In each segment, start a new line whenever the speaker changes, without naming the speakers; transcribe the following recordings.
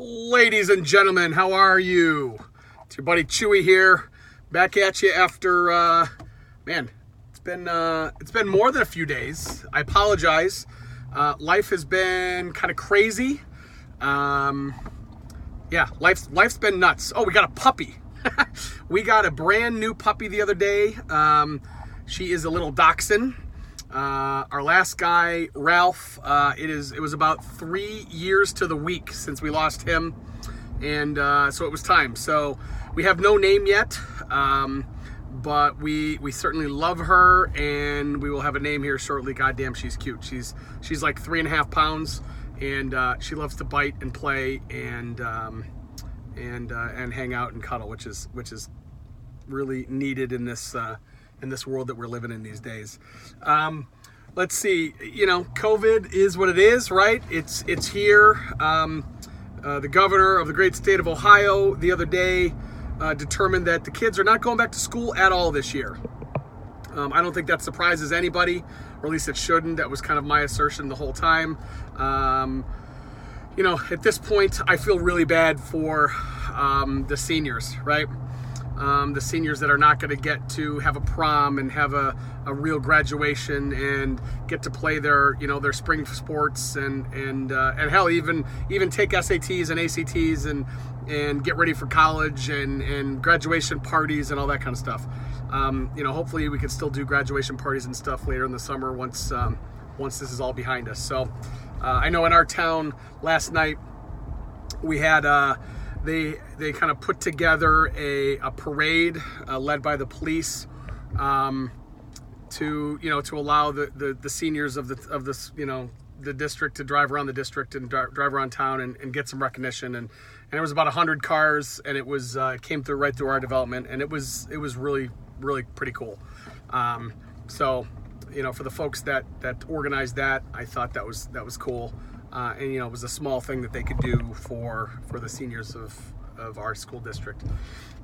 Ladies and gentlemen, how are you? It's your buddy Chewie here, back at you after uh, man, it's been uh, it's been more than a few days. I apologize. Uh, life has been kind of crazy. Um, yeah, life's life's been nuts. Oh, we got a puppy. we got a brand new puppy the other day. Um, she is a little dachshund. Uh, our last guy, Ralph, uh, it is it was about three years to the week since we lost him, and uh, so it was time. So we have no name yet, um, but we we certainly love her, and we will have a name here shortly. Goddamn, she's cute. She's she's like three and a half pounds, and uh, she loves to bite and play and um, and uh, and hang out and cuddle, which is which is really needed in this uh, in this world that we're living in these days. Um, let's see, you know, COVID is what it is, right? It's it's here. Um, uh, the governor of the great state of Ohio the other day uh, determined that the kids are not going back to school at all this year. Um, I don't think that surprises anybody, or at least it shouldn't. That was kind of my assertion the whole time. Um, you know, at this point, I feel really bad for um, the seniors, right? Um, the seniors that are not going to get to have a prom and have a, a real graduation and get to play their you know their spring sports and and uh, and hell even even take SATs and ACTs and and get ready for college and and graduation parties and all that kind of stuff. Um, you know, hopefully we can still do graduation parties and stuff later in the summer once um, once this is all behind us. So uh, I know in our town last night we had. Uh, they they kind of put together a, a parade uh, led by the police um, to you know to allow the, the, the seniors of the of this you know the district to drive around the district and drive, drive around town and, and, get some recognition. And and it was about 100 cars and it was uh, it came through right through our development and it was it was really really pretty cool. Um, so you know for the folks that that organized that i thought that was that was cool uh, and you know it was a small thing that they could do for for the seniors of of our school district.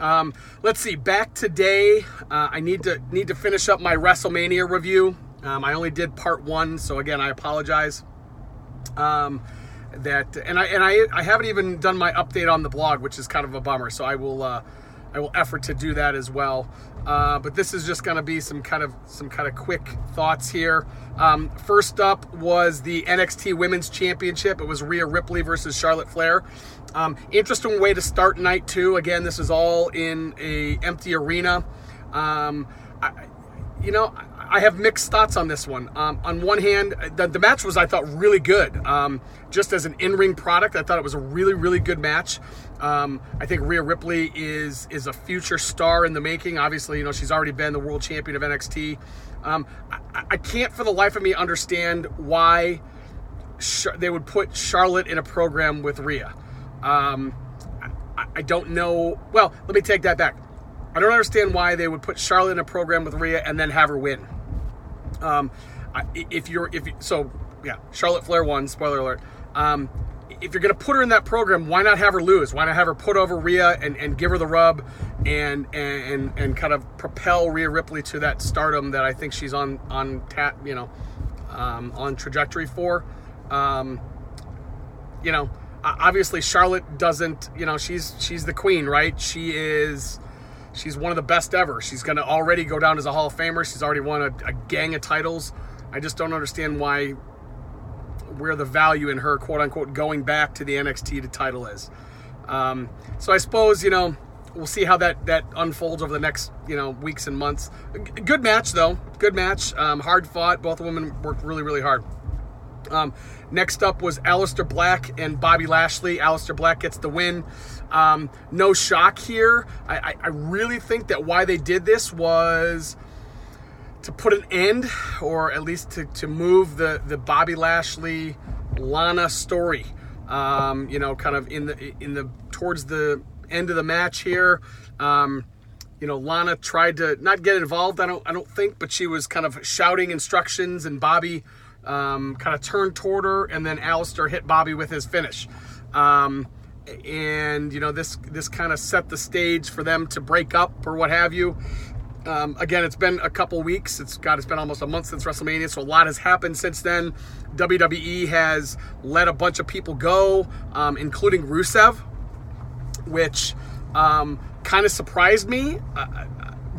Um, let's see. Back today, uh, I need to need to finish up my WrestleMania review. Um, I only did part one, so again, I apologize. Um, that and I and I I haven't even done my update on the blog, which is kind of a bummer. So I will uh, I will effort to do that as well. Uh, but this is just going to be some kind of some kind of quick thoughts here. Um, first up was the NXT Women's Championship. It was Rhea Ripley versus Charlotte Flair. Um, interesting way to start night two. Again, this is all in a empty arena. Um, I, you know, I have mixed thoughts on this one. Um, on one hand, the, the, match was, I thought, really good. Um, just as an in ring product, I thought it was a really, really good match. Um, I think Rhea Ripley is is a future star in the making. Obviously, you know she's already been the world champion of NXT. Um, I, I, can't for the life of me understand why they would put Charlotte in a program with Rhea. Um, I, I don't know. Well, let me take that back. I don't understand why they would put Charlotte in a program with Rhea and then have her win. Um, if you're if so yeah, Charlotte Flair won. Spoiler alert. Um, if you're going to put her in that program, why not have her lose? Why not have her put over Rhea and, and give her the rub and, and and kind of propel Rhea Ripley to that stardom that I think she's on on tap, you know, um, on trajectory for. Um, you know, obviously Charlotte doesn't. You know, she's she's the queen, right? She is. She's one of the best ever. She's going to already go down as a Hall of Famer. She's already won a, a gang of titles. I just don't understand why where the value in her quote unquote going back to the NXT to title is. Um, so I suppose you know we'll see how that that unfolds over the next you know weeks and months. Good match though, good match, um, hard fought. Both women worked really really hard. Um, next up was Aleister Black and Bobby Lashley. Aleister Black gets the win. Um, no shock here. I, I, I really think that why they did this was to put an end, or at least to, to move the, the Bobby Lashley Lana story. Um, you know, kind of in the in the towards the end of the match here. Um, you know, Lana tried to not get involved. I don't I don't think, but she was kind of shouting instructions, and Bobby um, kind of turned toward her, and then Aleister hit Bobby with his finish. Um, and you know this this kind of set the stage for them to break up or what have you. Um, again, it's been a couple weeks. It's got it's been almost a month since WrestleMania, so a lot has happened since then. WWE has let a bunch of people go, um, including Rusev, which um, kind of surprised me. Uh,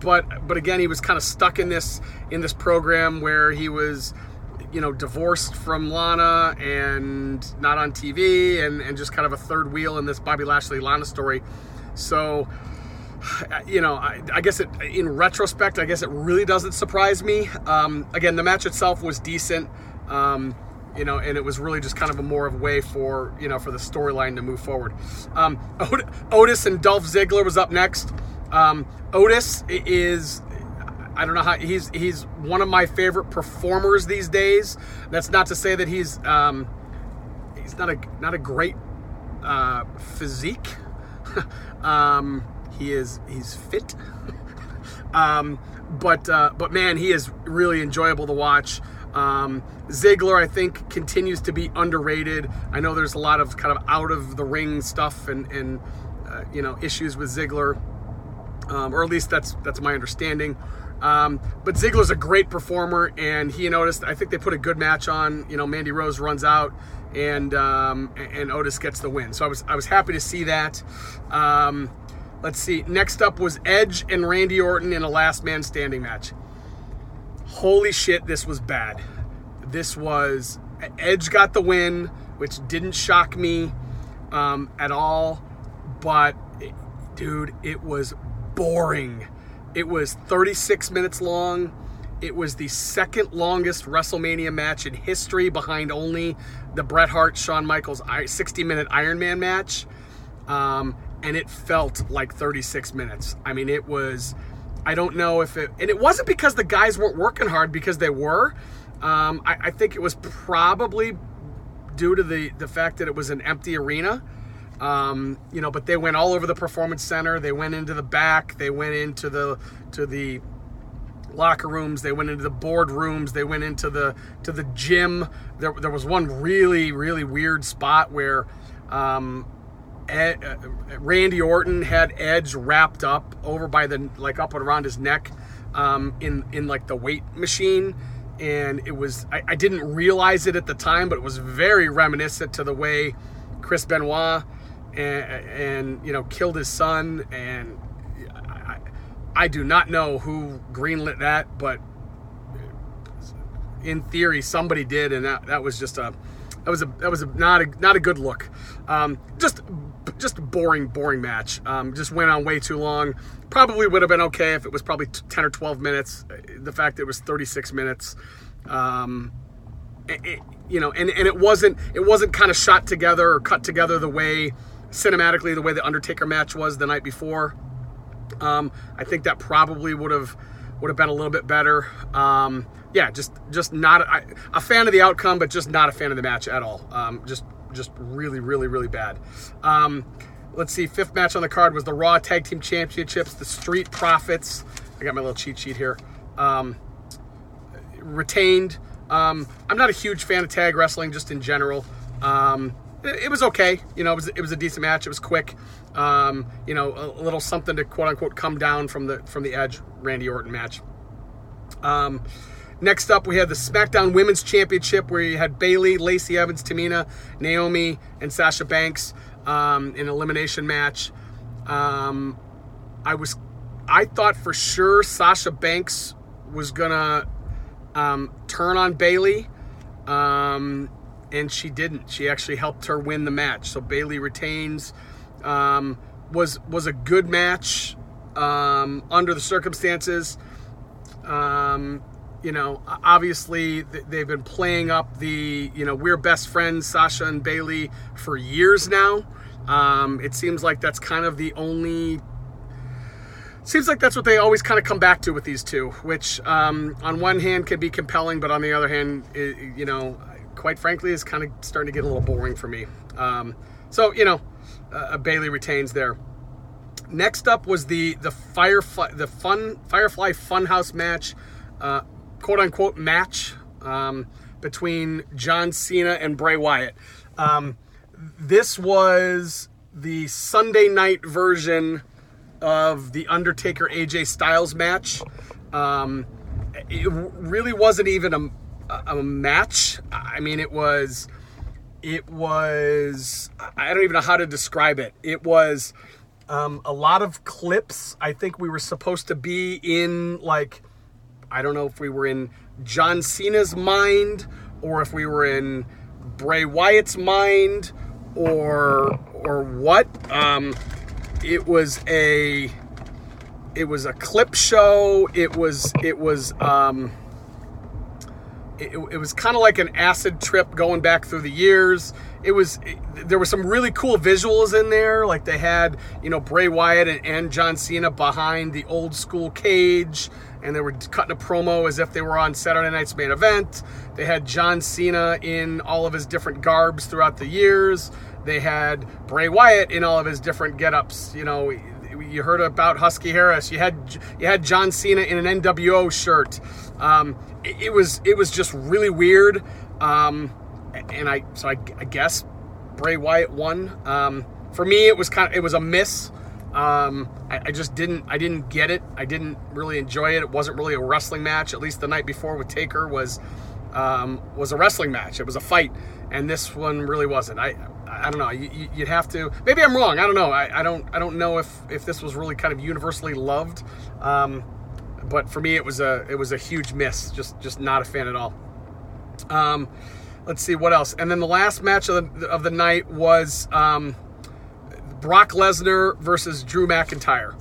but but again, he was kind of stuck in this in this program where he was, you know, divorced from Lana and not on TV, and and just kind of a third wheel in this Bobby Lashley Lana story. So you know, I, I, guess it, in retrospect, I guess it really doesn't surprise me. Um, again, the match itself was decent, um, you know, and it was really just kind of a more of a way for you know for the storyline to move forward. Um, Otis and Dolph Ziggler was up next. Um, Otis is. I don't know how he's he's one of my favorite performers these days. That's not to say that he's um, he's not a not a great uh, physique. um, he is he's fit. um, but uh, but man, he is really enjoyable to watch. Um, Ziggler, I think, continues to be underrated. I know there's a lot of kind of out of the ring stuff and and uh, you know issues with Ziggler, um, or at least that's that's my understanding. Um, but Ziggler's a great performer, and he noticed. I think they put a good match on. You know, Mandy Rose runs out, and um, and Otis gets the win. So I was I was happy to see that. Um, Let's see. Next up was Edge and Randy Orton in a last man standing match. Holy shit, this was bad. This was. Edge got the win, which didn't shock me um, at all. But, dude, it was boring. It was 36 minutes long. It was the second longest WrestleMania match in history, behind only the Bret Hart Shawn Michaels 60 minute Iron Man match. Um, and it felt like 36 minutes. I mean, it was, I don't know if it, and it wasn't because the guys weren't working hard because they were. Um, I, I, think it was probably due to the, the fact that it was an empty arena. Um, you know, but they went all over the performance center. They went into the back. They went into the to the locker rooms. They went into the board rooms. They went into the to the gym. There, there was one really really weird spot where um, Ed, uh, Randy Orton had Edge wrapped up over by the like up and around his neck um, in in like the weight machine, and it was I, I, didn't realize it at the time, but it was very reminiscent to the way Chris Benoit and, and you know killed his son, and I, I do not know who greenlit that, but in theory somebody did, and that that was just a that was a that was a, not a not a good look. Um, just just boring, boring match. Um, just went on way too long. Probably would have been okay if it was probably 10 or 12 minutes. The fact that it was 36 minutes, um, it, it, you know, and, and it wasn't it wasn't kind of shot together or cut together the way cinematically the way the Undertaker match was the night before. Um, I think that probably would have would have been a little bit better. Um, yeah, just just not a, a fan of the outcome, but just not a fan of the match at all. Um, just just really, really, really bad. Um, let's see, fifth match on the card was the Raw Tag Team Championships, the Street Profits. I got my little cheat sheet here. Um, retained. Um, I'm not a huge fan of tag wrestling, just in general. It, it, was okay. You know, it was it was a decent match. It was quick. Um, you know, a, a, little something to quote unquote come down from the from the Edge Randy Orton match. Um, Next up, we had the SmackDown Women's Championship where you had Bayley, Lacey Evans, Tamina, Naomi, and Sasha Banks um, in elimination match. Um, I was, I thought for sure Sasha Banks was gonna um, turn on Bayley. um, and she didn't. She actually helped her win the match. So Bayley retains. Um, was was a good match um, under the circumstances. Um, you know, obviously they've been playing up the, you know, we're best friends, Sasha and Bayley for years now. Um, it seems like that's kind of the only. Seems like that's what they always kind of come back to with these two, which um, on one hand can be compelling, but on the other hand, it, you know, quite frankly, is kind of starting to get a little boring for me. Um, so you know, uh, Bayley retains there. Next up was the the Firefly the fun Firefly Funhouse match. Uh, quote unquote match um, between John Cena and Bray Wyatt. Um, this was the Sunday night version of the Undertaker AJ Styles match. Um, it really wasn't even a, a match. I mean, it was, it was, I don't even know how to describe it. It was um, a lot of clips. I think we were supposed to be in, like, I don't know if we were in John Cena's mind or if we were in Bray Wyatt's mind or or what. Um, it was a it was a clip show. It was it was um, it, it was kind of like an acid trip going back through the years. It was it, there were some really cool visuals in there. Like they had you know Bray Wyatt and, and John Cena behind the old school cage, and they were cutting a promo as if they were on Saturday Night's main event. They had John Cena in all of his different garbs throughout the years. They had Bray Wyatt in all of his different get-ups. You know, you heard about Husky Harris. You had you had John Cena in an NWO shirt. Um, it, was it was just really weird. Um, and I so I, I, guess Bray Wyatt won. Um, for me, it was kind of it was a miss. Um, I, I, just didn't I didn't get it. I didn't really enjoy it. It wasn't really a wrestling match. At least the night before with Taker was um, was a wrestling match. It was a fight, and this one really wasn't. I I don't know. You, would have to. Maybe I'm wrong. I don't know. I, I, don't. I don't know if if this was really kind of universally loved. Um, but for me, it was a it was a huge miss. Just just not a fan at all. Um, let's see what else. And then the last match of the, of the night was um, Brock Lesnar versus Drew McIntyre.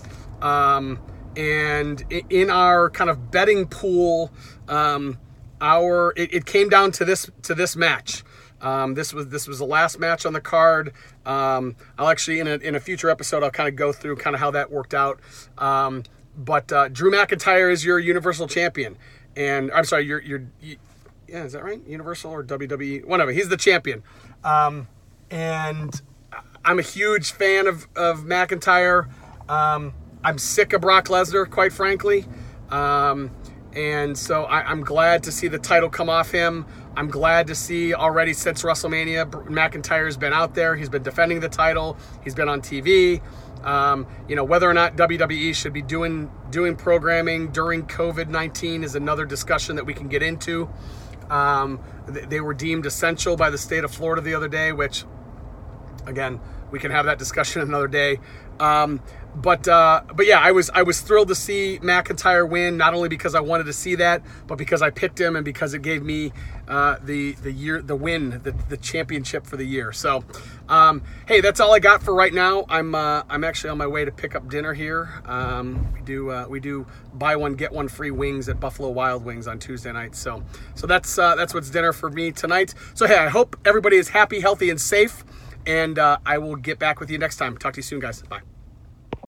Um, and in our kind of betting pool, um, our it, it, came down to this to this match. Um, this was this was the last match on the card. Um, I'll actually in a, in a future episode I'll kind of go through kind of how that worked out. Um, but uh, Drew McIntyre is your Universal Champion, and I'm sorry, you're you're you, yeah, is that right? Universal or WWE? Whatever. He's the champion, um, and I'm a huge fan of of McIntyre. Um, I'm sick of Brock Lesnar, quite frankly. Um, and so I, am glad to see the title come off him. I'm glad to see already since WrestleMania, McIntyre's been out there. He's been defending the title. He's been on TV. Um, you know whether or not WWE should be doing doing programming during COVID nineteen is another discussion that we can get into. Um, they were deemed essential by the state of Florida the other day, which, again, we can have that discussion another day. Um, but uh, but yeah, I was I was thrilled to see McIntyre win, not only because I wanted to see that, but because I picked him and because it gave me uh, the the year the win, the, the championship for the year. So, um, hey, that's all I got for right now. I'm uh, I'm actually on my way to pick up dinner here. Um, we do uh, we do buy one get one free wings at Buffalo Wild Wings on Tuesday night. So so that's uh, that's what's dinner for me tonight. So hey, I hope everybody is happy, healthy, and safe. And uh, I will get back with you next time. Talk to you soon, guys. Bye.